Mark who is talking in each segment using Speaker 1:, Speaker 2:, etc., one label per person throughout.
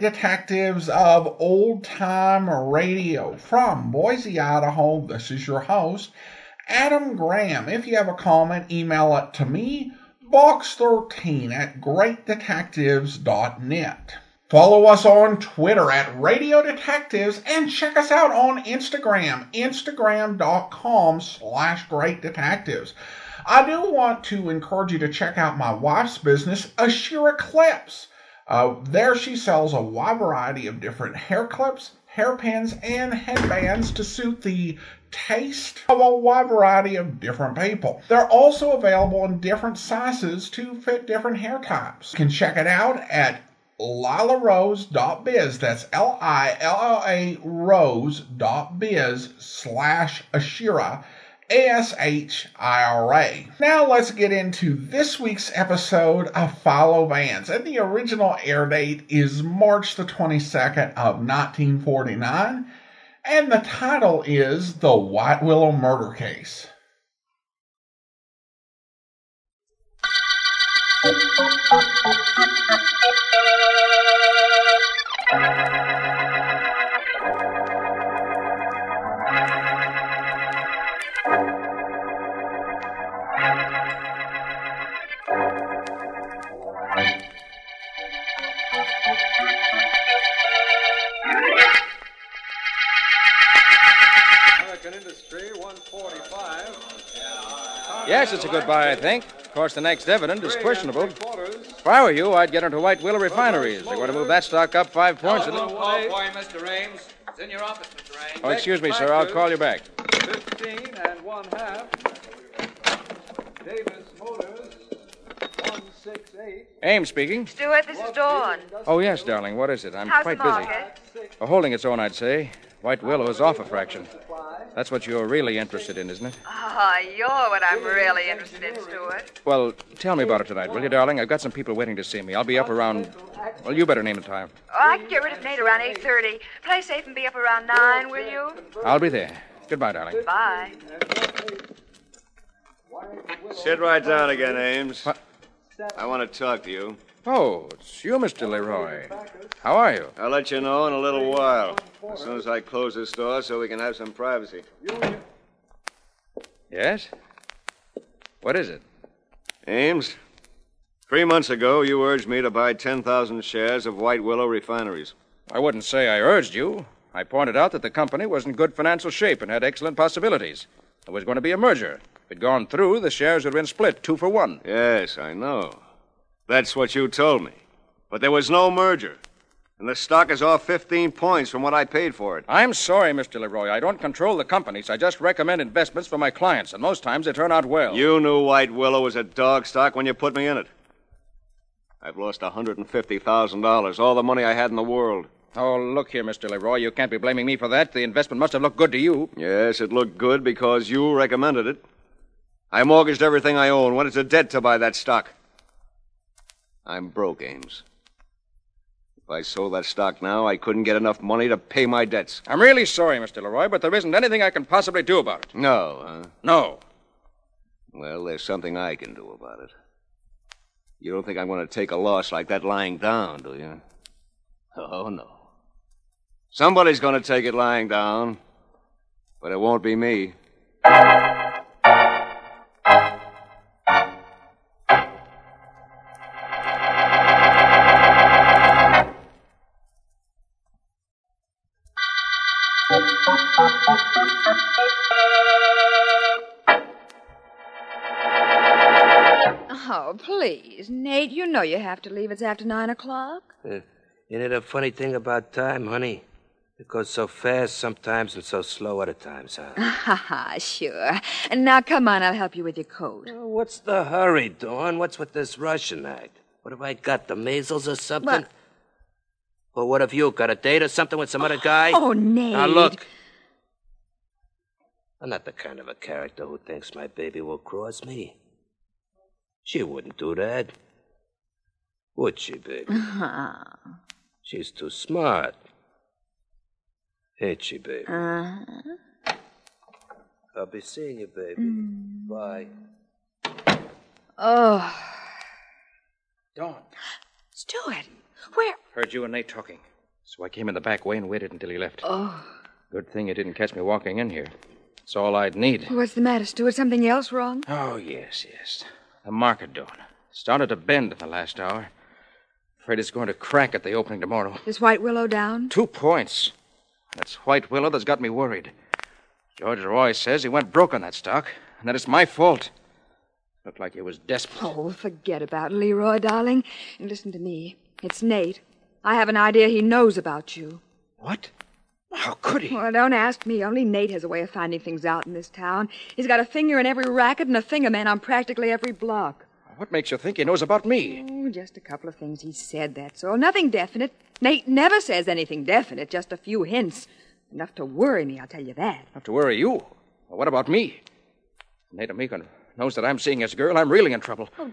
Speaker 1: Detectives of Old Time Radio. From Boise, Idaho, this is your host, Adam Graham. If you have a comment, email it to me, box13 at greatdetectives.net. Follow us on Twitter at Radio Detectives and check us out on Instagram, instagram.com slash great detectives. I do want to encourage you to check out my wife's business, Ashira Clips. Uh, there she sells a wide variety of different hair clips, hairpins, and headbands to suit the taste of a wide variety of different people. They're also available in different sizes to fit different hair types. You can check it out at lillarose.biz. That's L-I-L-L-A rose.biz slash Ashira a-S-H-I-R-A. Now let's get into this week's episode of Philo Vance. And the original air date is March the 22nd of 1949. And the title is The White Willow Murder Case.
Speaker 2: Yes, it's a good buy, I think. Of course, the next dividend is questionable. If I were you, I'd get into White Willow Refineries. They're going to move that stock up five points.
Speaker 3: Hello, call for you, Mr. Ames. It's in your office, Mr. Ames.
Speaker 2: Oh, excuse me, sir. I'll call you back.
Speaker 4: 15 and one half. Davis Motors 168.
Speaker 2: Ames speaking.
Speaker 5: Stuart, this is Dawn.
Speaker 2: Oh, yes, darling. What is it? I'm
Speaker 5: How's
Speaker 2: quite
Speaker 5: the
Speaker 2: busy.
Speaker 5: market?
Speaker 2: Uh, holding its own, I'd say. White Willow is off a fraction. That's what you're really interested in, isn't it?
Speaker 5: Ah, you're what I'm really interested in, Stuart.
Speaker 2: Well, tell me about it tonight, will you, darling? I've got some people waiting to see me. I'll be up around. Well, you better name the time.
Speaker 5: Oh, I can get rid of Nate around 8.30. Play safe and be up around 9, will you?
Speaker 2: I'll be there. Goodbye, darling.
Speaker 5: Bye.
Speaker 6: Sit right down again, Ames.
Speaker 2: What?
Speaker 6: I want to talk to you.
Speaker 2: Oh, it's you, Mr. Leroy. How are you?
Speaker 6: I'll let you know in a little while. As soon as I close this door so we can have some privacy.
Speaker 2: Yes? What is it?
Speaker 6: Ames, three months ago, you urged me to buy 10,000 shares of White Willow Refineries.
Speaker 2: I wouldn't say I urged you. I pointed out that the company was in good financial shape and had excellent possibilities. There was going to be a merger. If it had gone through, the shares would have been split two for one.
Speaker 6: Yes, I know. That's what you told me. But there was no merger. And the stock is off 15 points from what I paid for it.
Speaker 2: I'm sorry, Mr. Leroy. I don't control the companies. I just recommend investments for my clients, and most times they turn out well.
Speaker 6: You knew White Willow was a dog stock when you put me in it. I've lost $150,000, all the money I had in the world.
Speaker 2: Oh, look here, Mr. Leroy. You can't be blaming me for that. The investment must have looked good to you.
Speaker 6: Yes, it looked good because you recommended it. I mortgaged everything I own, went into debt to buy that stock. I'm broke, Ames. If I sold that stock now, I couldn't get enough money to pay my debts.
Speaker 2: I'm really sorry, Mr. Leroy, but there isn't anything I can possibly do about it.
Speaker 6: No, huh?
Speaker 2: No.
Speaker 6: Well, there's something I can do about it. You don't think I'm going to take a loss like that lying down, do you? Oh, no. Somebody's going to take it lying down, but it won't be me.
Speaker 5: Know you have to leave. It's after 9 o'clock.
Speaker 7: Uh, isn't it a funny thing about time, honey? It goes so fast sometimes and so slow other times, huh?
Speaker 5: Ha ha, sure. And now come on, I'll help you with your coat.
Speaker 7: Oh, what's the hurry, Dawn? What's with this Russian act? What have I got, the measles or something?
Speaker 5: What?
Speaker 7: Or what have you got, a date or something with some other guy?
Speaker 5: Oh, Nate.
Speaker 7: Now look. I'm not the kind of a character who thinks my baby will cross me. She wouldn't do that. Would she, baby? She's too smart. Ain't she, baby?
Speaker 5: Uh-huh.
Speaker 7: I'll be seeing you, baby. Bye.
Speaker 5: Oh,
Speaker 2: Dawn.
Speaker 5: Stuart, Where?
Speaker 2: Heard you and Nate talking. So I came in the back way and waited until he left.
Speaker 5: Oh.
Speaker 2: Good thing you didn't catch me walking in here. It's all I'd need.
Speaker 5: What's the matter, Stuart? Something else wrong?
Speaker 2: Oh, yes, yes. The market Dawn. Started to bend in the last hour. I'm afraid it's going to crack at the opening tomorrow.
Speaker 5: Is White Willow down?
Speaker 2: Two points. That's White Willow that's got me worried. George Leroy says he went broke on that stock, and that it's my fault. Looked like he was desperate.
Speaker 5: Oh, forget about Leroy, darling. And listen to me. It's Nate. I have an idea he knows about you.
Speaker 2: What? How could he?
Speaker 5: Well, don't ask me. Only Nate has a way of finding things out in this town. He's got a finger in every racket and a finger man on practically every block.
Speaker 2: What makes you think he knows about me?
Speaker 5: Oh, just a couple of things he said, that's all. Nothing definite. Nate never says anything definite, just a few hints. Enough to worry me, I'll tell you that.
Speaker 2: Enough to worry you. Well, what about me? Nate Amico knows that I'm seeing his girl. I'm really in trouble.
Speaker 5: Oh,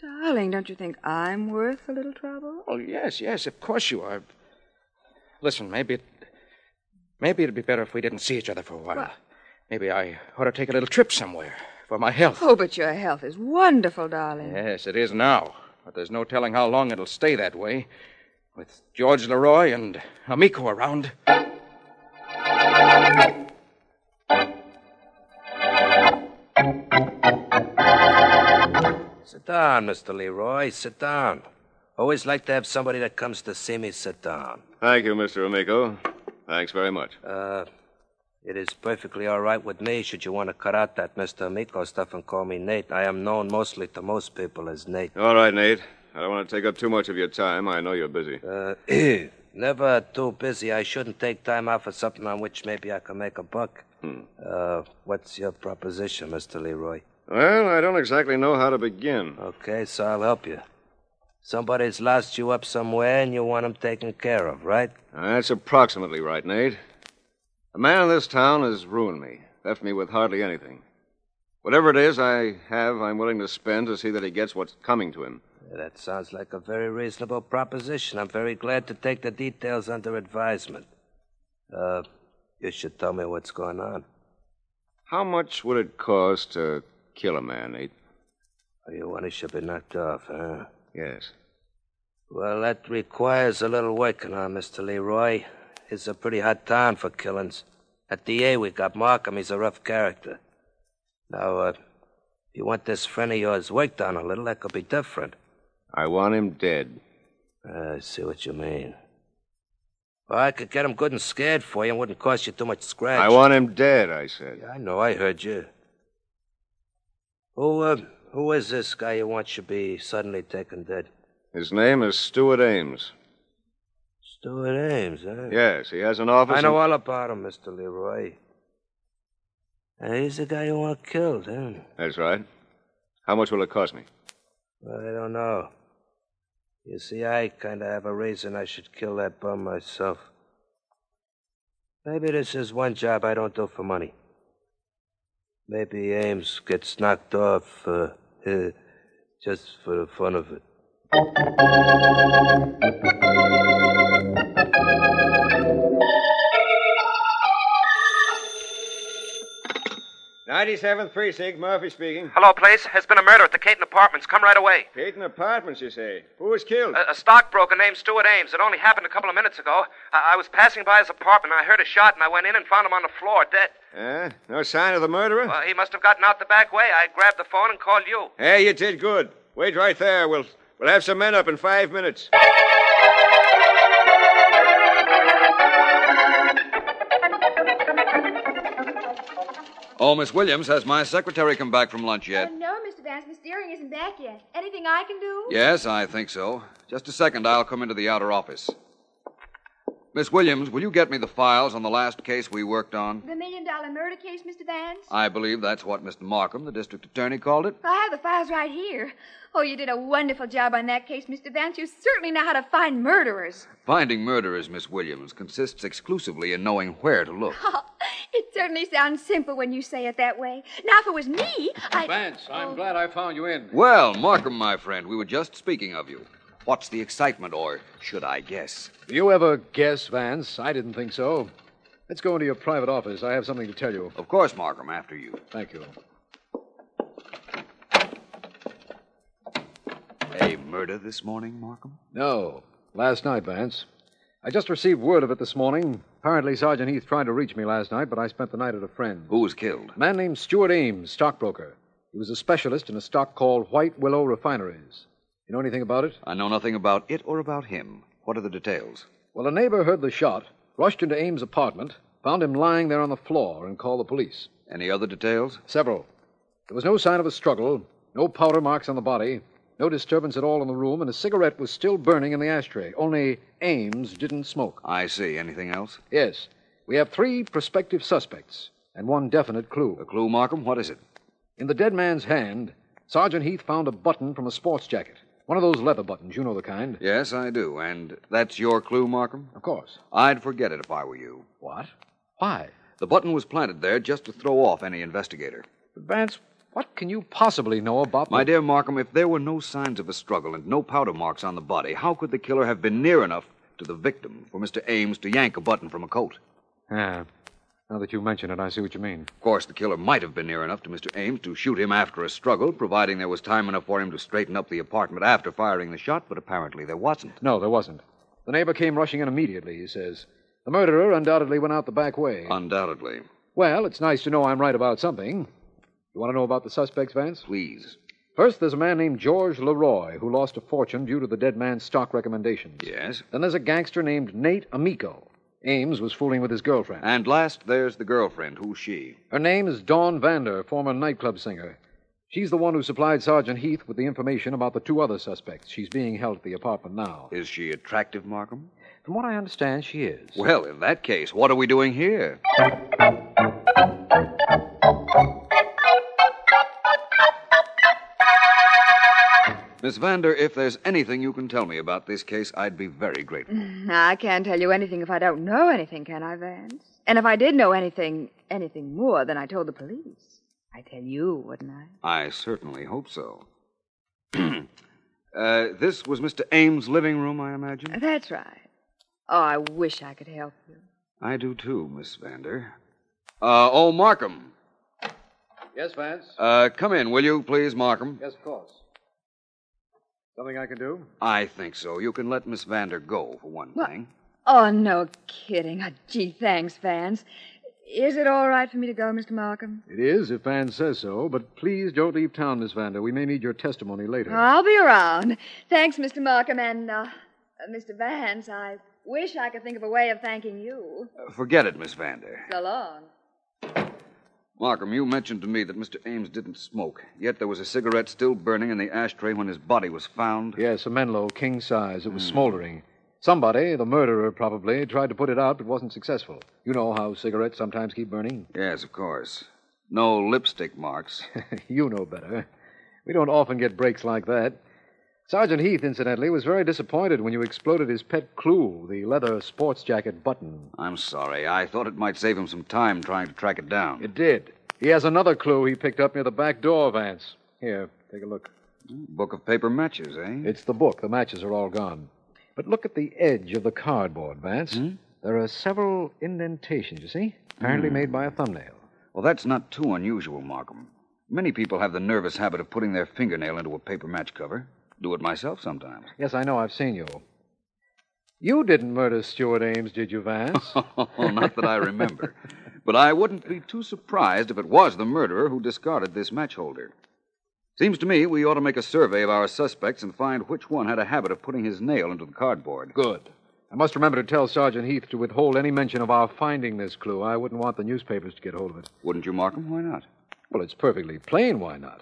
Speaker 5: darling, don't you think I'm worth a little trouble?
Speaker 2: Oh, yes, yes, of course you are. Listen, maybe it, maybe it'd be better if we didn't see each other for a while.
Speaker 5: What?
Speaker 2: Maybe I ought to take a little trip somewhere for my health.
Speaker 5: Oh, but your health is wonderful, darling.
Speaker 2: Yes, it is now. But there's no telling how long it'll stay that way. With George Leroy and Amico around.
Speaker 7: Sit down, Mr. Leroy. Sit down. Always like to have somebody that comes to see me sit down.
Speaker 6: Thank you, Mr. Amico. Thanks very much.
Speaker 7: Uh, it is perfectly all right with me should you want to cut out that Mr. Amico stuff and call me Nate. I am known mostly to most people as Nate.
Speaker 6: All right, Nate. I don't want to take up too much of your time. I know you're busy.
Speaker 7: Uh, never too busy. I shouldn't take time out for something on which maybe I can make a buck.
Speaker 6: Hmm.
Speaker 7: Uh, what's your proposition, Mr. Leroy?
Speaker 6: Well, I don't exactly know how to begin.
Speaker 7: Okay, so I'll help you. Somebody's lost you up somewhere and you want want 'em taken care of, right?
Speaker 6: That's approximately right, Nate. A man in this town has ruined me, left me with hardly anything. Whatever it is I have, I'm willing to spend to see that he gets what's coming to him.
Speaker 7: That sounds like a very reasonable proposition. I'm very glad to take the details under advisement. Uh, you should tell me what's going on.
Speaker 6: How much would it cost to kill a man, Nate?
Speaker 7: Oh, you want to should be knocked off, huh?
Speaker 6: Yes.
Speaker 7: Well, that requires a little working on, Mr. Leroy. It's a pretty hot town for killings. At DA, we got Markham. He's a rough character. Now, uh, if you want this friend of yours worked on a little, that could be different.
Speaker 6: I want him dead.
Speaker 7: I see what you mean. Well, I could get him good and scared for you and wouldn't cost you too much scratch.
Speaker 6: I want him dead, I said.
Speaker 7: Yeah, I know. I heard you. Who, uh, who is this guy you want to be suddenly taken dead?
Speaker 6: His name is Stuart Ames.
Speaker 7: Stuart Ames, huh?
Speaker 6: Yes, he has an office.
Speaker 7: I know
Speaker 6: in-
Speaker 7: all about him, Mr. Leroy. And he's the guy you want killed, huh?
Speaker 6: That's right. How much will it cost me?
Speaker 7: Well, I don't know. You see, I kind of have a reason I should kill that bum myself. Maybe this is one job I don't do for money. Maybe Ames gets knocked off uh, just for the fun of it.
Speaker 8: 97th Precinct, Murphy speaking.
Speaker 9: Hello, place. There's been a murder at the Caton Apartments. Come right away.
Speaker 8: Peyton Apartments, you say? Who was killed?
Speaker 9: A, a stockbroker named Stuart Ames. It only happened a couple of minutes ago. I, I was passing by his apartment. I heard a shot, and I went in and found him on the floor, dead.
Speaker 8: Eh? No sign of the murderer?
Speaker 9: Well, he must have gotten out the back way. I grabbed the phone and called you.
Speaker 8: Hey, you did good. Wait right there. We'll we'll have some men up in five minutes.
Speaker 10: Oh, Miss Williams, has my secretary come back from lunch yet?
Speaker 11: Oh, no, Mr. Vance. Miss Deering isn't back yet. Anything I can do?
Speaker 10: Yes, I think so. Just a second, I'll come into the outer office. Miss Williams, will you get me the files on the last case we worked on?
Speaker 11: The million dollar murder case, Mr. Vance?
Speaker 10: I believe that's what Mr. Markham, the district attorney, called it.
Speaker 11: I have the files right here. Oh, you did a wonderful job on that case, Mr. Vance. You certainly know how to find murderers.
Speaker 10: Finding murderers, Miss Williams, consists exclusively in knowing where to look.
Speaker 11: it certainly sounds simple when you say it that way. Now, if it was me, I.
Speaker 12: Vance, I'm oh. glad I found you in.
Speaker 10: Well, Markham, my friend, we were just speaking of you. What's the excitement, or should I guess?
Speaker 12: Do you ever guess, Vance? I didn't think so. Let's go into your private office. I have something to tell you.
Speaker 10: Of course, Markham, after you.
Speaker 12: Thank you.
Speaker 10: A murder this morning, Markham?
Speaker 12: No. Last night, Vance. I just received word of it this morning. Apparently, Sergeant Heath tried to reach me last night, but I spent the night at a friend.
Speaker 10: Who was killed?
Speaker 12: A man named Stuart Ames, stockbroker. He was a specialist in a stock called White Willow Refineries. You know anything about it?
Speaker 10: I know nothing about it or about him. What are the details?
Speaker 12: Well, a neighbor heard the shot, rushed into Ames' apartment, found him lying there on the floor, and called the police.
Speaker 10: Any other details?
Speaker 12: Several. There was no sign of a struggle, no powder marks on the body, no disturbance at all in the room, and a cigarette was still burning in the ashtray. Only Ames didn't smoke.
Speaker 10: I see. Anything else?
Speaker 12: Yes. We have three prospective suspects and one definite clue.
Speaker 10: A clue, Markham? What is it?
Speaker 12: In the dead man's hand, Sergeant Heath found a button from a sports jacket. One of those leather buttons, you know the kind.
Speaker 10: Yes, I do. And that's your clue, Markham?
Speaker 12: Of course.
Speaker 10: I'd forget it if I were you.
Speaker 12: What? Why?
Speaker 10: The button was planted there just to throw off any investigator.
Speaker 12: But Vance, what can you possibly know about
Speaker 10: My dear Markham, if there were no signs of a struggle and no powder marks on the body, how could the killer have been near enough to the victim for Mr. Ames to yank a button from a coat?
Speaker 12: Yeah. Now that you mention it, I see what you mean.
Speaker 10: Of course, the killer might have been near enough to Mr. Ames to shoot him after a struggle, providing there was time enough for him to straighten up the apartment after firing the shot, but apparently there wasn't.
Speaker 12: No, there wasn't. The neighbor came rushing in immediately, he says. The murderer undoubtedly went out the back way.
Speaker 10: Undoubtedly.
Speaker 12: Well, it's nice to know I'm right about something. You want to know about the suspects, Vance?
Speaker 10: Please.
Speaker 12: First, there's a man named George Leroy who lost a fortune due to the dead man's stock recommendations.
Speaker 10: Yes.
Speaker 12: Then there's a gangster named Nate Amico. Ames was fooling with his girlfriend.
Speaker 10: And last, there's the girlfriend. Who's she?
Speaker 12: Her name is Dawn Vander, former nightclub singer. She's the one who supplied Sergeant Heath with the information about the two other suspects. She's being held at the apartment now.
Speaker 10: Is she attractive, Markham?
Speaker 12: From what I understand, she is.
Speaker 10: Well, in that case, what are we doing here? Miss Vander, if there's anything you can tell me about this case, I'd be very grateful.
Speaker 5: I can't tell you anything if I don't know anything, can I, Vance? And if I did know anything, anything more than I told the police, I'd tell you, wouldn't I?
Speaker 10: I certainly hope so. uh, this was Mr. Ames' living room, I imagine?
Speaker 5: That's right. Oh, I wish I could help you.
Speaker 10: I do too, Miss Vander. Uh, oh, Markham.
Speaker 12: Yes, Vance?
Speaker 10: Uh, come in, will you, please, Markham?
Speaker 12: Yes, of course. Something I can do?
Speaker 10: I think so. You can let Miss Vander go, for one
Speaker 5: What?
Speaker 10: thing.
Speaker 5: Oh, no kidding. Oh, gee, thanks, Vance. Is it all right for me to go, Mr. Markham?
Speaker 12: It is, if Vance says so, but please don't leave town, Miss Vander. We may need your testimony later.
Speaker 5: I'll be around. Thanks, Mr. Markham, and, uh, uh, Mr. Vance, I wish I could think of a way of thanking you.
Speaker 10: Uh, forget it, Miss Vander.
Speaker 5: So long.
Speaker 10: Markham, you mentioned to me that Mr. Ames didn't smoke, yet there was a cigarette still burning in the ashtray when his body was found.
Speaker 12: Yes, a Menlo, king size. It was hmm. smoldering. Somebody, the murderer probably, tried to put it out but wasn't successful. You know how cigarettes sometimes keep burning.
Speaker 10: Yes, of course. No lipstick marks.
Speaker 12: you know better. We don't often get breaks like that. Sergeant Heath, incidentally, was very disappointed when you exploded his pet clue, the leather sports jacket button.
Speaker 10: I'm sorry. I thought it might save him some time trying to track it down.
Speaker 12: It did. He has another clue he picked up near the back door, Vance. Here, take a look.
Speaker 10: Book of paper matches, eh?
Speaker 12: It's the book. The matches are all gone. But look at the edge of the cardboard, Vance.
Speaker 10: Hmm?
Speaker 12: There are several indentations, you see? Apparently
Speaker 10: Hmm.
Speaker 12: made by a thumbnail.
Speaker 10: Well, that's not too unusual, Markham. Many people have the nervous habit of putting their fingernail into a paper match cover. Do it myself sometimes.
Speaker 12: Yes, I know. I've seen you. You didn't murder Stuart Ames, did you, Vance?
Speaker 10: Oh, not that I remember. but I wouldn't be too surprised if it was the murderer who discarded this match holder. Seems to me we ought to make a survey of our suspects and find which one had a habit of putting his nail into the cardboard.
Speaker 12: Good. I must remember to tell Sergeant Heath to withhold any mention of our finding this clue. I wouldn't want the newspapers to get hold of it.
Speaker 10: Wouldn't you, Markham? Why not?
Speaker 12: Well, it's perfectly plain why not.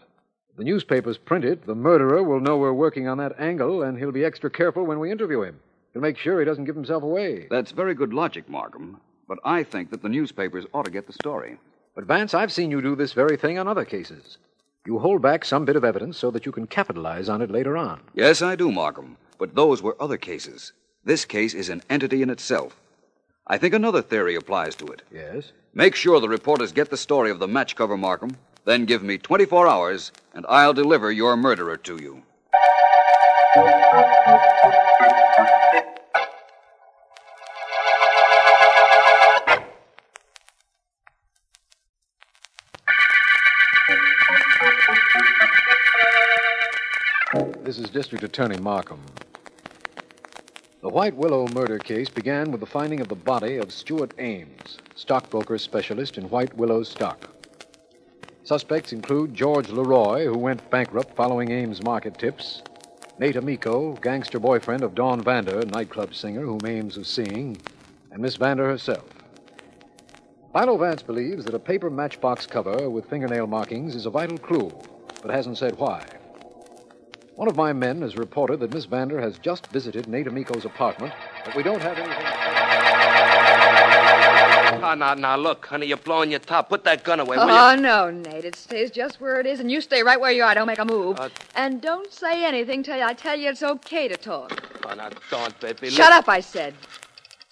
Speaker 12: If the newspapers print it, the murderer will know we're working on that angle, and he'll be extra careful when we interview him. He'll make sure he doesn't give himself away.
Speaker 10: That's very good logic, Markham. But I think that the newspapers ought to get the story.
Speaker 12: But, Vance, I've seen you do this very thing on other cases. You hold back some bit of evidence so that you can capitalize on it later on.
Speaker 10: Yes, I do, Markham. But those were other cases. This case is an entity in itself. I think another theory applies to it.
Speaker 12: Yes?
Speaker 10: Make sure the reporters get the story of the match cover, Markham. Then give me 24 hours, and I'll deliver your murderer to you.
Speaker 12: This is District Attorney Markham. The White Willow murder case began with the finding of the body of Stuart Ames, stockbroker specialist in White Willow stock. Suspects include George Leroy, who went bankrupt following Ames market tips, Nate Amico, gangster boyfriend of Dawn Vander, nightclub singer whom Ames was seeing, and Miss Vander herself. Philo Vance believes that a paper matchbox cover with fingernail markings is a vital clue, but hasn't said why. One of my men has reported that Miss Vander has just visited Nate Amico's apartment, but we don't have anything.
Speaker 7: Ah, now, now, look, honey, you're blowing your top. Put that gun away, will
Speaker 5: Oh,
Speaker 7: you?
Speaker 5: no, Nate. It stays just where it is, and you stay right where you are. Don't make a move. and don't say anything till I tell you it's okay to talk.
Speaker 7: Oh, now, don't, baby.
Speaker 5: Shut up, I said.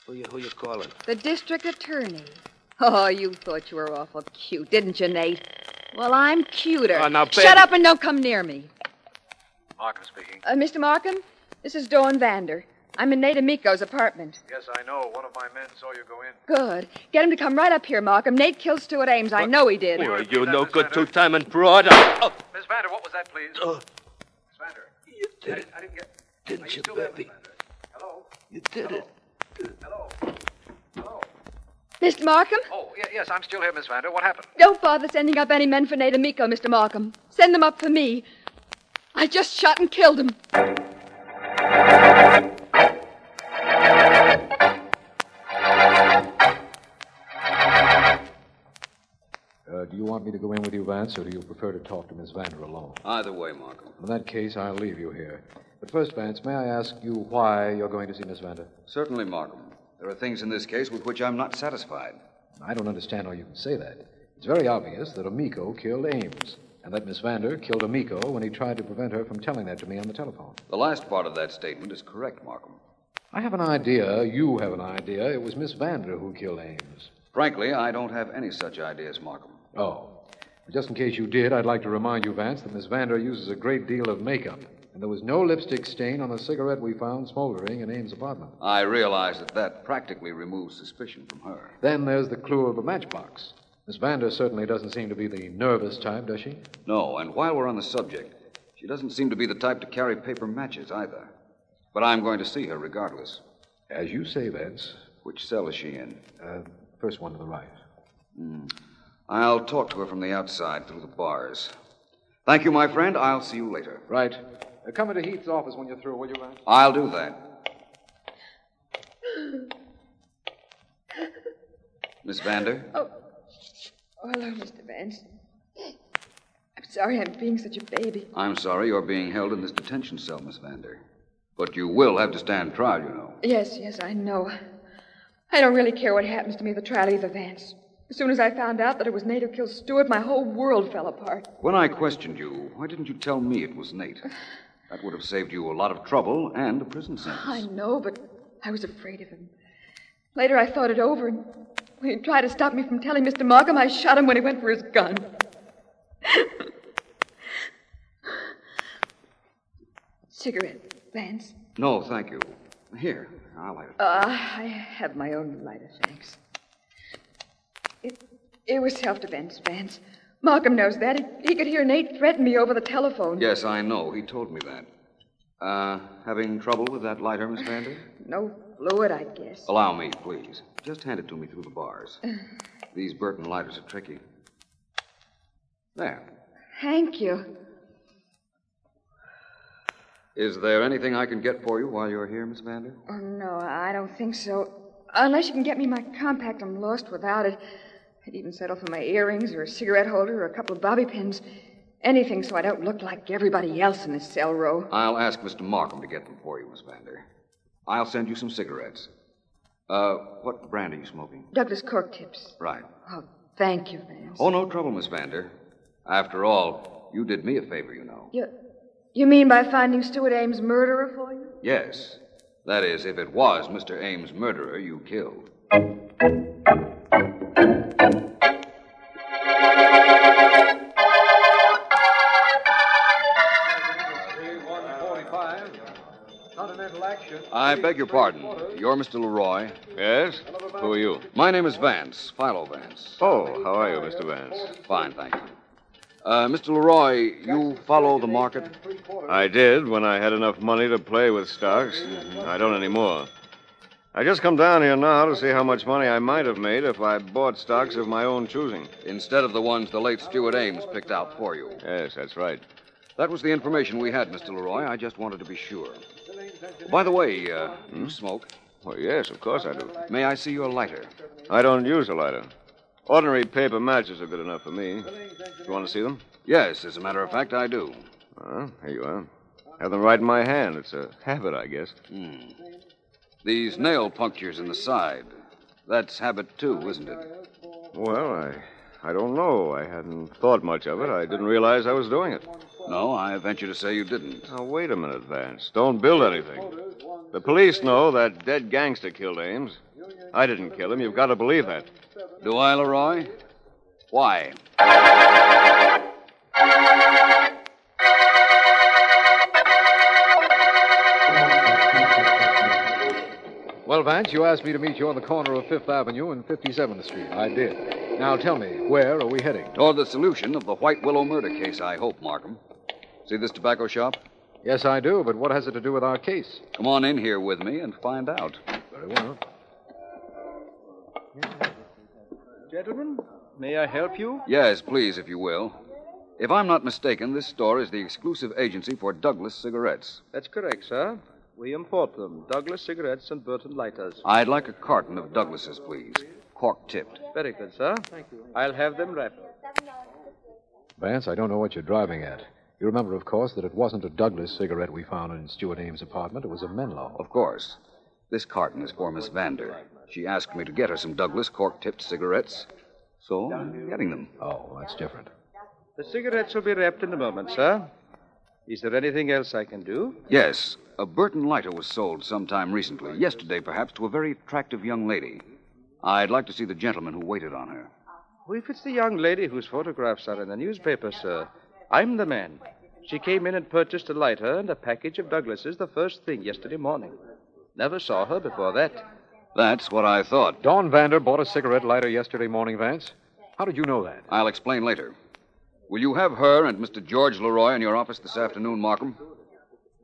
Speaker 7: Who you, who you calling?
Speaker 5: The district attorney. Oh, you thought you were awful cute, didn't you, Nate? Well, I'm cuter.
Speaker 7: Oh, now, baby.
Speaker 5: Shut up and don't come near me.
Speaker 13: Markham speaking.
Speaker 5: Uh, Mr. Markham, this is Dawn Vander. I'm in Nate Amico's apartment.
Speaker 13: Yes, I know. One of my men saw you go in.
Speaker 5: Good. Get him to come right up here, Markham. Nate killed Stuart Ames. I know he did.
Speaker 7: Oh, you no good two-timing broad. Oh,
Speaker 13: Miss Vander, what was that, please?
Speaker 7: Oh.
Speaker 13: Miss Vander. You did it. I didn't get.
Speaker 7: didn't you,
Speaker 13: still there,
Speaker 7: baby?
Speaker 13: Hello?
Speaker 7: You did it.
Speaker 13: Hello? Hello?
Speaker 5: Mr. Markham?
Speaker 13: Oh, y- yes, I'm still here, Miss Vander. What happened?
Speaker 5: Don't bother sending up any men for Nate Amico, Mr. Markham. Send them up for me. I just shot and killed him.
Speaker 12: You want me to go in with you, Vance, or do you prefer to talk to Miss Vander alone?
Speaker 10: Either way, Markham.
Speaker 12: In that case, I'll leave you here. But first, Vance, may I ask you why you're going to see Miss Vander?
Speaker 10: Certainly, Markham. There are things in this case with which I'm not satisfied.
Speaker 12: I don't understand how you can say that. It's very obvious that Amico killed Ames, and that Miss Vander killed Amico when he tried to prevent her from telling that to me on the telephone.
Speaker 10: The last part of that statement is correct, Markham.
Speaker 12: I have an idea, you have an idea, it was Miss Vander who killed Ames.
Speaker 10: Frankly, I don't have any such ideas, Markham.
Speaker 12: Oh. Just in case you did, I'd like to remind you, Vance, that Miss Vander uses a great deal of makeup, and there was no lipstick stain on the cigarette we found smoldering in Ames' apartment.
Speaker 10: I realize that that practically removes suspicion from her.
Speaker 12: Then there's the clue of the matchbox. Miss Vander certainly doesn't seem to be the nervous type, does she?
Speaker 10: No, and while we're on the subject, she doesn't seem to be the type to carry paper matches either. But I'm going to see her regardless.
Speaker 12: As you say, Vance.
Speaker 10: Which cell is she in?
Speaker 12: Uh, first one to the right.
Speaker 10: Hmm. I'll talk to her from the outside through the bars. Thank you, my friend. I'll see you later.
Speaker 12: Right. Uh, come into Heath's office when you're through, will you, Vance?
Speaker 10: I'll do that. Miss Vander?
Speaker 5: Oh. oh, hello, Mr. Vance. I'm sorry I'm being such a baby.
Speaker 10: I'm sorry you're being held in this detention cell, Miss Vander. But you will have to stand trial, you know.
Speaker 5: Yes, yes, I know. I don't really care what happens to me at the trial either, Vance. As soon as I found out that it was Nate who killed Stuart, my whole world fell apart.
Speaker 10: When I questioned you, why didn't you tell me it was Nate? That would have saved you a lot of trouble and a prison sentence.
Speaker 5: I know, but I was afraid of him. Later, I thought it over, and when he tried to stop me from telling Mr. Markham, I shot him when he went for his gun. Cigarette, Vance.
Speaker 10: No, thank you. Here, I'll light it.
Speaker 5: Uh, I have my own lighter, thanks. It, it was self defense, Vance. Markham knows that. He, he could hear Nate threaten me over the telephone.
Speaker 10: Yes, I know. He told me that. Uh, having trouble with that lighter, Miss Vander?
Speaker 5: No fluid, I guess.
Speaker 10: Allow me, please. Just hand it to me through the bars. These Burton lighters are tricky. There.
Speaker 5: Thank you.
Speaker 10: Is there anything I can get for you while you're here, Miss Vander?
Speaker 5: Oh, no, I don't think so. Unless you can get me my compact, I'm lost without it. I'd even settle for my earrings or a cigarette holder or a couple of bobby pins. Anything so I don't look like everybody else in this cell row.
Speaker 10: I'll ask Mr. Markham to get them for you, Miss Vander. I'll send you some cigarettes. Uh, what brand are you smoking?
Speaker 5: Douglas Cork tips.
Speaker 10: Right.
Speaker 5: Oh, thank you, Vance.
Speaker 10: Oh, no trouble, Miss Vander. After all, you did me a favor, you know.
Speaker 5: You, you mean by finding Stuart Ames' murderer for you?
Speaker 10: Yes. That is, if it was Mr. Ames' murderer you killed. I beg your pardon. You're Mr. Leroy?
Speaker 8: Yes? Who are you?
Speaker 10: My name is Vance, Philo Vance.
Speaker 8: Oh, how are you, Mr. Vance?
Speaker 10: Fine, thank you. Uh, Mr. Leroy, you follow the market?
Speaker 6: I did when I had enough money to play with stocks. I don't anymore. I just come down here now to see how much money I might have made if I bought stocks of my own choosing.
Speaker 10: Instead of the ones the late Stuart Ames picked out for you.
Speaker 6: Yes, that's right.
Speaker 10: That was the information we had, Mr. Leroy. I just wanted to be sure. By the way, uh,
Speaker 6: Hmm?
Speaker 10: you smoke?
Speaker 6: Well, yes, of course I do.
Speaker 10: May I see your lighter?
Speaker 6: I don't use a lighter. Ordinary paper matches are good enough for me. You want to see them?
Speaker 10: Yes, as a matter of fact, I do.
Speaker 6: Well, here you are. Have them right in my hand. It's a habit, I guess.
Speaker 10: Hmm. These nail punctures in the side. That's habit, too, isn't it?
Speaker 6: Well, I, I don't know. I hadn't thought much of it. I didn't realize I was doing it.
Speaker 10: No, I venture to say you didn't.
Speaker 6: Now, wait a minute, Vance. Don't build anything. The police know that dead gangster killed Ames. I didn't kill him. You've got to believe that.
Speaker 10: Do I, Leroy? Why?
Speaker 12: Well, Vance, you asked me to meet you on the corner of Fifth Avenue and 57th Street. I did. Now tell me, where are we heading?
Speaker 10: Toward the solution of the White Willow murder case, I hope, Markham. See this tobacco shop?
Speaker 12: Yes, I do, but what has it to do with our case?
Speaker 10: Come on in here with me and find out.
Speaker 12: Very well.
Speaker 14: Gentlemen, may I help you?
Speaker 10: Yes, please, if you will. If I'm not mistaken, this store is the exclusive agency for Douglas cigarettes.
Speaker 14: That's correct, sir. We import them Douglas cigarettes and Burton lighters.
Speaker 10: I'd like a carton of Douglas's, please. Cork tipped.
Speaker 14: Very good, sir. Thank you. I'll have them wrapped.
Speaker 12: Vance, I don't know what you're driving at. You remember, of course, that it wasn't a Douglas cigarette we found in Stuart Ames' apartment. It was a Menlo.
Speaker 10: Of course. This carton is for Miss Vander. She asked me to get her some Douglas cork tipped cigarettes, so I'm getting them.
Speaker 12: Oh, that's different.
Speaker 14: The cigarettes will be wrapped in a moment, sir. Is there anything else I can do?
Speaker 10: Yes, a Burton lighter was sold sometime recently, yesterday perhaps, to a very attractive young lady. I'd like to see the gentleman who waited on her.
Speaker 14: Well, if it's the young lady whose photographs are in the newspaper, sir, I'm the man. She came in and purchased a lighter and a package of Douglas's the first thing yesterday morning. Never saw her before that.
Speaker 10: That's what I thought.
Speaker 12: Dawn Vander bought a cigarette lighter yesterday morning, Vance. How did you know that?
Speaker 10: I'll explain later. Will you have her and Mr. George Leroy in your office this afternoon, Markham?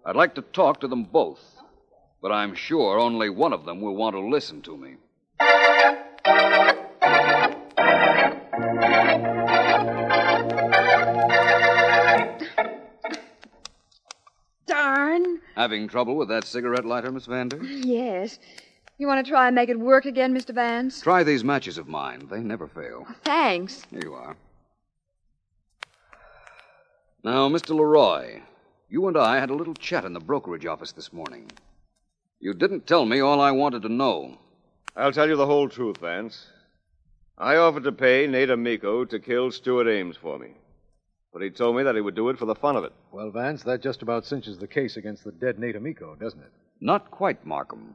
Speaker 10: I'd like to talk to them both, but I'm sure only one of them will want to listen to me. Having trouble with that cigarette lighter, Miss Vander?
Speaker 15: Yes. You want to try and make it work again, Mr. Vance?
Speaker 10: Try these matches of mine. They never fail.
Speaker 15: Oh, thanks.
Speaker 10: Here you are. Now, Mr. Leroy, you and I had a little chat in the brokerage office this morning. You didn't tell me all I wanted to know.
Speaker 6: I'll tell you the whole truth, Vance. I offered to pay Nate Amico to kill Stuart Ames for me. But he told me that he would do it for the fun of it.
Speaker 12: Well, Vance, that just about cinches the case against the dead Nate Amico, doesn't it?
Speaker 10: Not quite, Markham.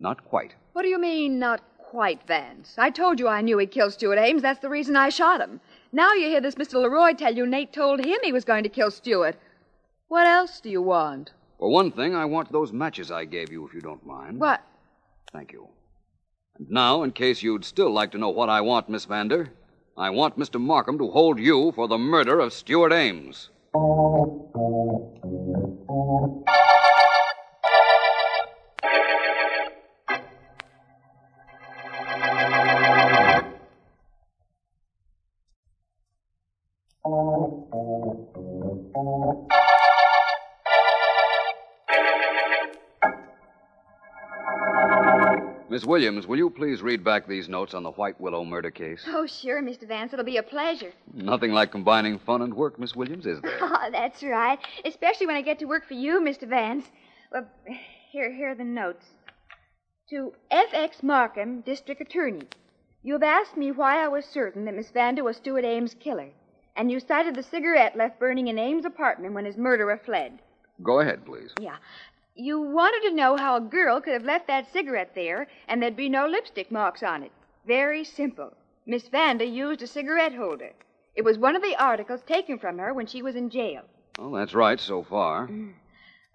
Speaker 10: Not quite.
Speaker 15: What do you mean, not quite, Vance? I told you I knew he'd killed Stuart Ames. That's the reason I shot him. Now you hear this Mr. Leroy tell you Nate told him he was going to kill Stuart. What else do you want?
Speaker 10: For one thing, I want those matches I gave you, if you don't mind.
Speaker 15: What?
Speaker 10: Thank you. And now, in case you'd still like to know what I want, Miss Vander, I want Mr. Markham to hold you for the murder of Stuart Ames. Miss Williams, will you please read back these notes on the White Willow murder case?
Speaker 5: Oh, sure, Mr. Vance. It'll be a pleasure.
Speaker 10: Nothing like combining fun and work, Miss Williams, is there?
Speaker 5: Oh, that's right. Especially when I get to work for you, Mr. Vance. Well, here, here are the notes. To F.X. Markham, District Attorney. You have asked me why I was certain that Miss Vander was Stuart Ames' killer, and you cited the cigarette left burning in Ames' apartment when his murderer fled.
Speaker 10: Go ahead, please.
Speaker 5: Yeah. You wanted to know how a girl could have left that cigarette there and there'd be no lipstick marks on it. Very simple. Miss Vander used a cigarette holder. It was one of the articles taken from her when she was in jail.
Speaker 10: Well, that's right so far. Mm.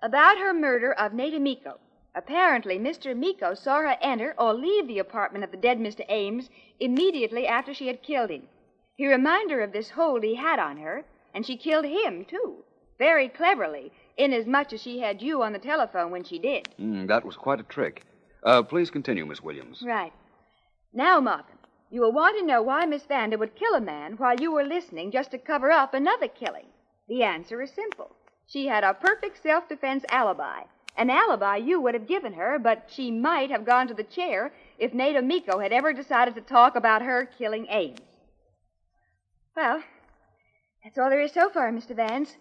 Speaker 5: About her murder of Nate Amico. Apparently, Mr. Amico saw her enter or leave the apartment of the dead Mr. Ames immediately after she had killed him. He reminded her of this hold he had on her, And she killed him, too. Very cleverly, inasmuch as she had you on the telephone when she did.
Speaker 10: Mm, that was quite a trick. Uh, please continue, Miss Williams.
Speaker 5: Right. Now, Markham, you will want to know why Miss Vander would kill a man while you were listening just to cover up another killing. The answer is simple. She had a perfect self defense alibi. An alibi you would have given her, but she might have gone to the chair if Nate Amico had ever decided to talk about her killing Ames. Well, that's all there is so far, Mr. Vance.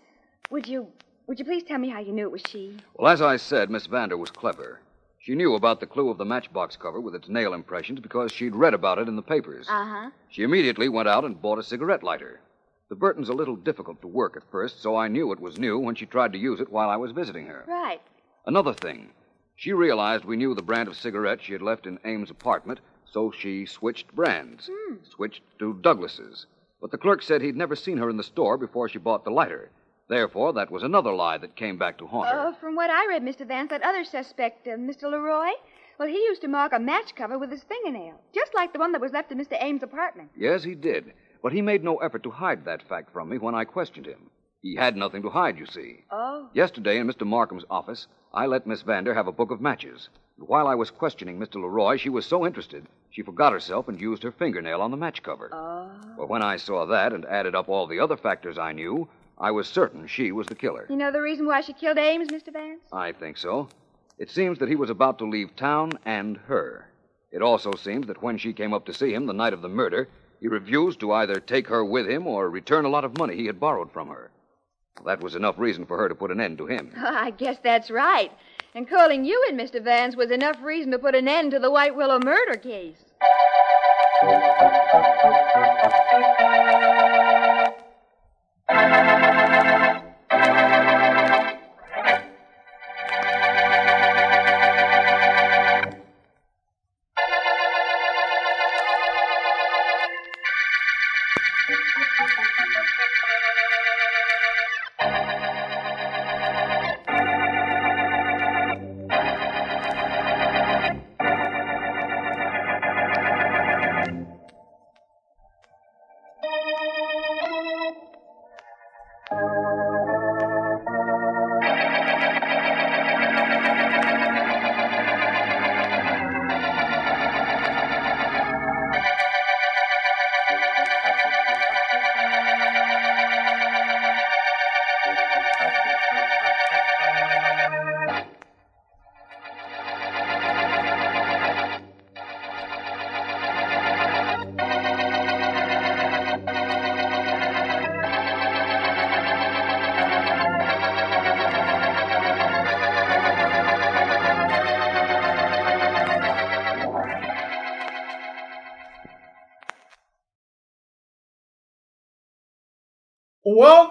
Speaker 5: Would you would you please tell me how you knew it was she?
Speaker 10: Well, as I said, Miss Vander was clever. She knew about the clue of the matchbox cover with its nail impressions because she'd read about it in the papers.
Speaker 5: Uh-huh.
Speaker 10: She immediately went out and bought a cigarette lighter. The Burton's a little difficult to work at first, so I knew it was new when she tried to use it while I was visiting her.
Speaker 5: Right.
Speaker 10: Another thing. She realized we knew the brand of cigarette she had left in Ames' apartment, so she switched brands.
Speaker 5: Hmm.
Speaker 10: Switched to Douglas's. But the clerk said he'd never seen her in the store before she bought the lighter. Therefore, that was another lie that came back to haunt her.
Speaker 5: Uh, from what I read, Mr. Vance, that other suspect, uh, Mr. Leroy, well, he used to mark a match cover with his fingernail, just like the one that was left in Mr. Ames' apartment.
Speaker 10: Yes, he did. But he made no effort to hide that fact from me when I questioned him. He had nothing to hide, you see.
Speaker 5: Oh.
Speaker 10: Yesterday in Mr. Markham's office, I let Miss Vander have a book of matches. And while I was questioning Mr. Leroy, she was so interested, she forgot herself and used her fingernail on the match cover.
Speaker 5: Oh.
Speaker 10: But when I saw that and added up all the other factors I knew, I was certain she was the killer.
Speaker 5: You know the reason why she killed Ames, Mr. Vance?
Speaker 10: I think so. It seems that he was about to leave town and her. It also seems that when she came up to see him the night of the murder, he refused to either take her with him or return a lot of money he had borrowed from her. That was enough reason for her to put an end to him.
Speaker 5: I guess that's right. And calling you in, Mr. Vance, was enough reason to put an end to the White Willow murder case.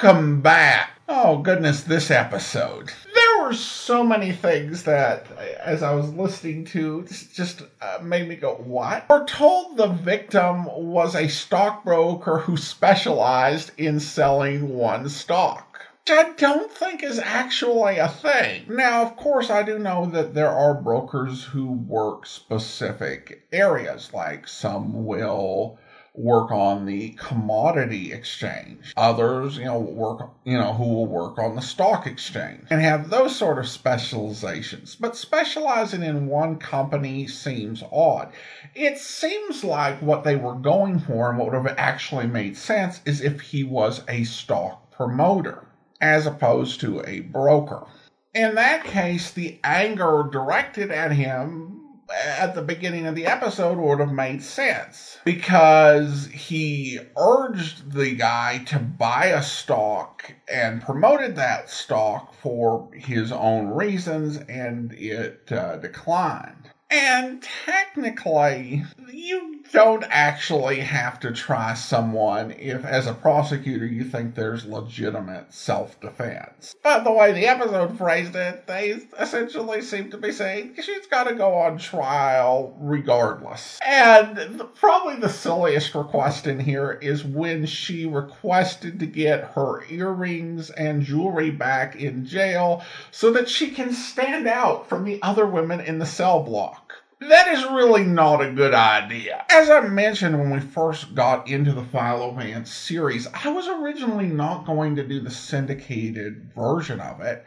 Speaker 1: Welcome back. Oh, goodness, this episode. There were so many things that, as I was listening to, just uh, made me go, What? We're told the victim was a stockbroker who specialized in selling one stock. Which I don't think is actually a thing. Now, of course, I do know that there are brokers who work specific areas, like some will work on the commodity exchange. Others, you know, work, you know, who will work on the stock exchange and have those sort of specializations. But specializing in one company seems odd. It seems like what they were going for and what would have actually made sense is if he was a stock promoter as opposed to a broker. In that case, the anger directed at him at the beginning of the episode would have made sense because he urged the guy to buy a stock and promoted that stock for his own reasons and it uh, declined. And technically, you don't actually have to try someone if, as a prosecutor, you think there's legitimate self defense. But the way the episode phrased it, they essentially seem to be saying she's got to go on trial regardless. And the, probably the silliest request in here is when she requested to get her earrings and jewelry back in jail so that she can stand out from the other women in the cell block That is really not a good idea. As I mentioned when we first got into the Philo Vance series, I was originally not going to do the syndicated version of it.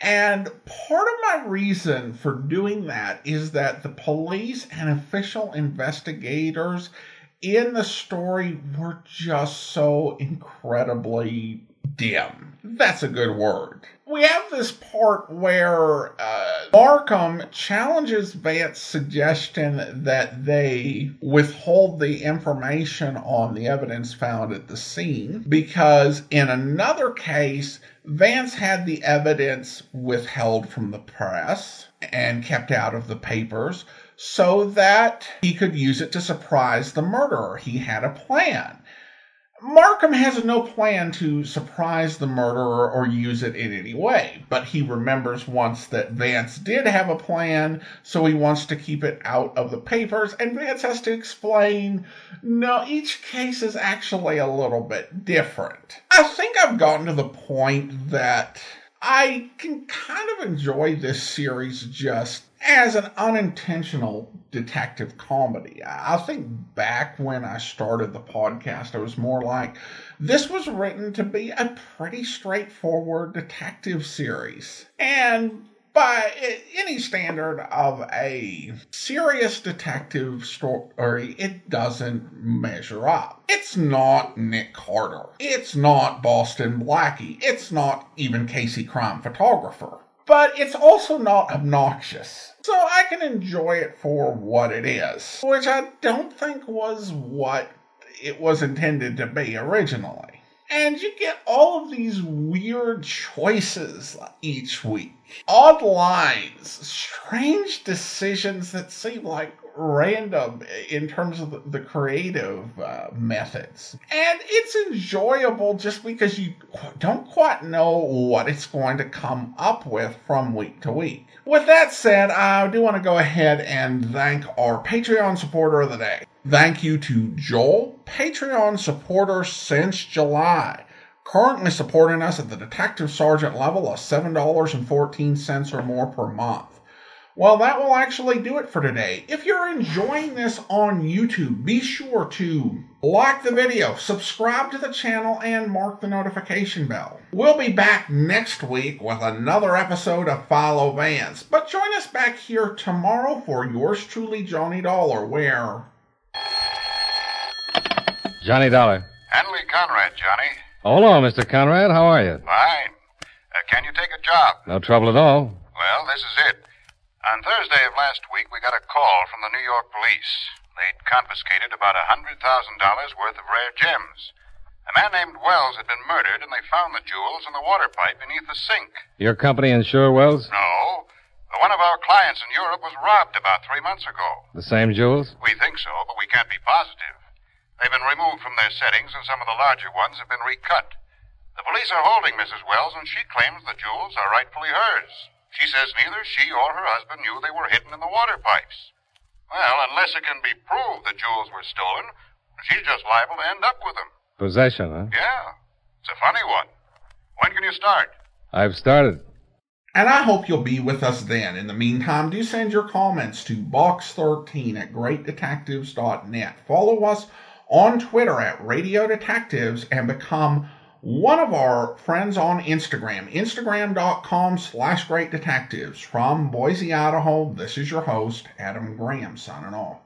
Speaker 1: And part of my reason for doing that is that the police and official investigators in the story were just so incredibly dim. That's a good word. We have this part where uh, Markham challenges Vance's suggestion that they withhold the information on the evidence found at the scene because in another case, Vance had the evidence withheld from the press and kept out of the papers so that he could use it to surprise the murderer. He had a plan. Markham has no plan to surprise the murderer or use it in any way, but he remembers once that Vance did have a plan, so he wants to keep it out of the papers, and Vance has to explain no, each case is actually a little bit different. I think I've gotten to the point that I can kind of enjoy this series just as an unintentional detective comedy. I think back when I started the podcast, I was more like, this was written to be a pretty straightforward detective series. And by any standard of a serious detective story, it doesn't measure up. It's not Nick Carter. It's not Boston Blackie. It's not even Casey Crime Photographer but it's also not obnoxious. So I can enjoy it for what it is, which I don't think was what it was intended to be originally. And you get all of these weird choices each week. Odd lines, strange decisions that seem like random in terms of the creative uh, methods. And it's enjoyable just because you don't quite know what it's going to come up with from week to week. With that said, I do want to go ahead and thank our Patreon supporter of the day. Thank you to Joel, Patreon supporter since July currently supporting us at the detective sergeant level of $7.14 or more per month. Well, that will actually do it for today. If you're enjoying this on YouTube, be sure to like the video, subscribe to the channel, and mark the notification bell. We'll be back next week with another episode of Philo Vance, but join us back here tomorrow for yours truly, Johnny Dollar, where.
Speaker 16: Johnny Dollar.
Speaker 17: Hanley Conrad, Johnny.
Speaker 16: Hello, Mr. Conrad. How are you?
Speaker 17: Fine. Uh, can you take a job?
Speaker 16: No trouble at all.
Speaker 17: Well, this is it. On Thursday of last week, we got a call from the New York police. They'd confiscated about a $100,000 worth of rare gems. A man named Wells had been murdered, and they found the jewels in the water pipe beneath the sink.
Speaker 16: Your company insure Wells?
Speaker 17: No. One of our clients in Europe was robbed about three months ago.
Speaker 16: The same jewels?
Speaker 17: We think so, but we can't be positive. They've been removed from their settings, and some of the larger ones have been recut. The police are holding Mrs. Wells, and she claims the jewels are rightfully hers. She says neither she or her husband knew they were hidden in the water pipes. Well, unless it can be proved the jewels were stolen, she's just liable to end up with them.
Speaker 16: Possession, huh?
Speaker 17: Yeah. It's a funny one. When can you start?
Speaker 16: I've started.
Speaker 1: And I hope you'll be with us then. In the meantime, do send your comments to box13 at greatdetectives.net. Follow us on Twitter at Radio Detectives and become one of our friends on Instagram, instagram.com slash great detectives. From Boise, Idaho, this is your host, Adam Graham, signing off.